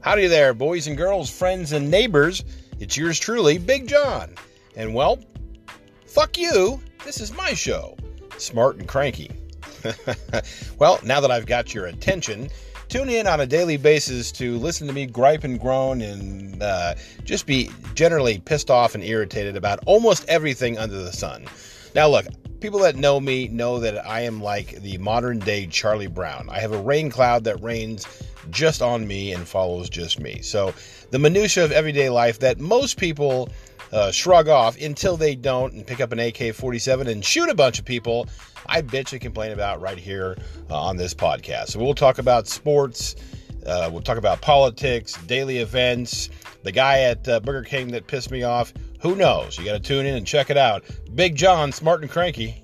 Howdy there, boys and girls, friends and neighbors. It's yours truly, Big John. And well, fuck you. This is my show, Smart and Cranky. well, now that I've got your attention, tune in on a daily basis to listen to me gripe and groan and uh, just be generally pissed off and irritated about almost everything under the sun. Now, look, people that know me know that I am like the modern day Charlie Brown. I have a rain cloud that rains just on me and follows just me. So the minutia of everyday life that most people uh, shrug off until they don't and pick up an AK-47 and shoot a bunch of people, I bitch and complain about right here uh, on this podcast. So we'll talk about sports. Uh, we'll talk about politics, daily events, the guy at uh, Burger King that pissed me off. Who knows? You got to tune in and check it out. Big John, smart and cranky.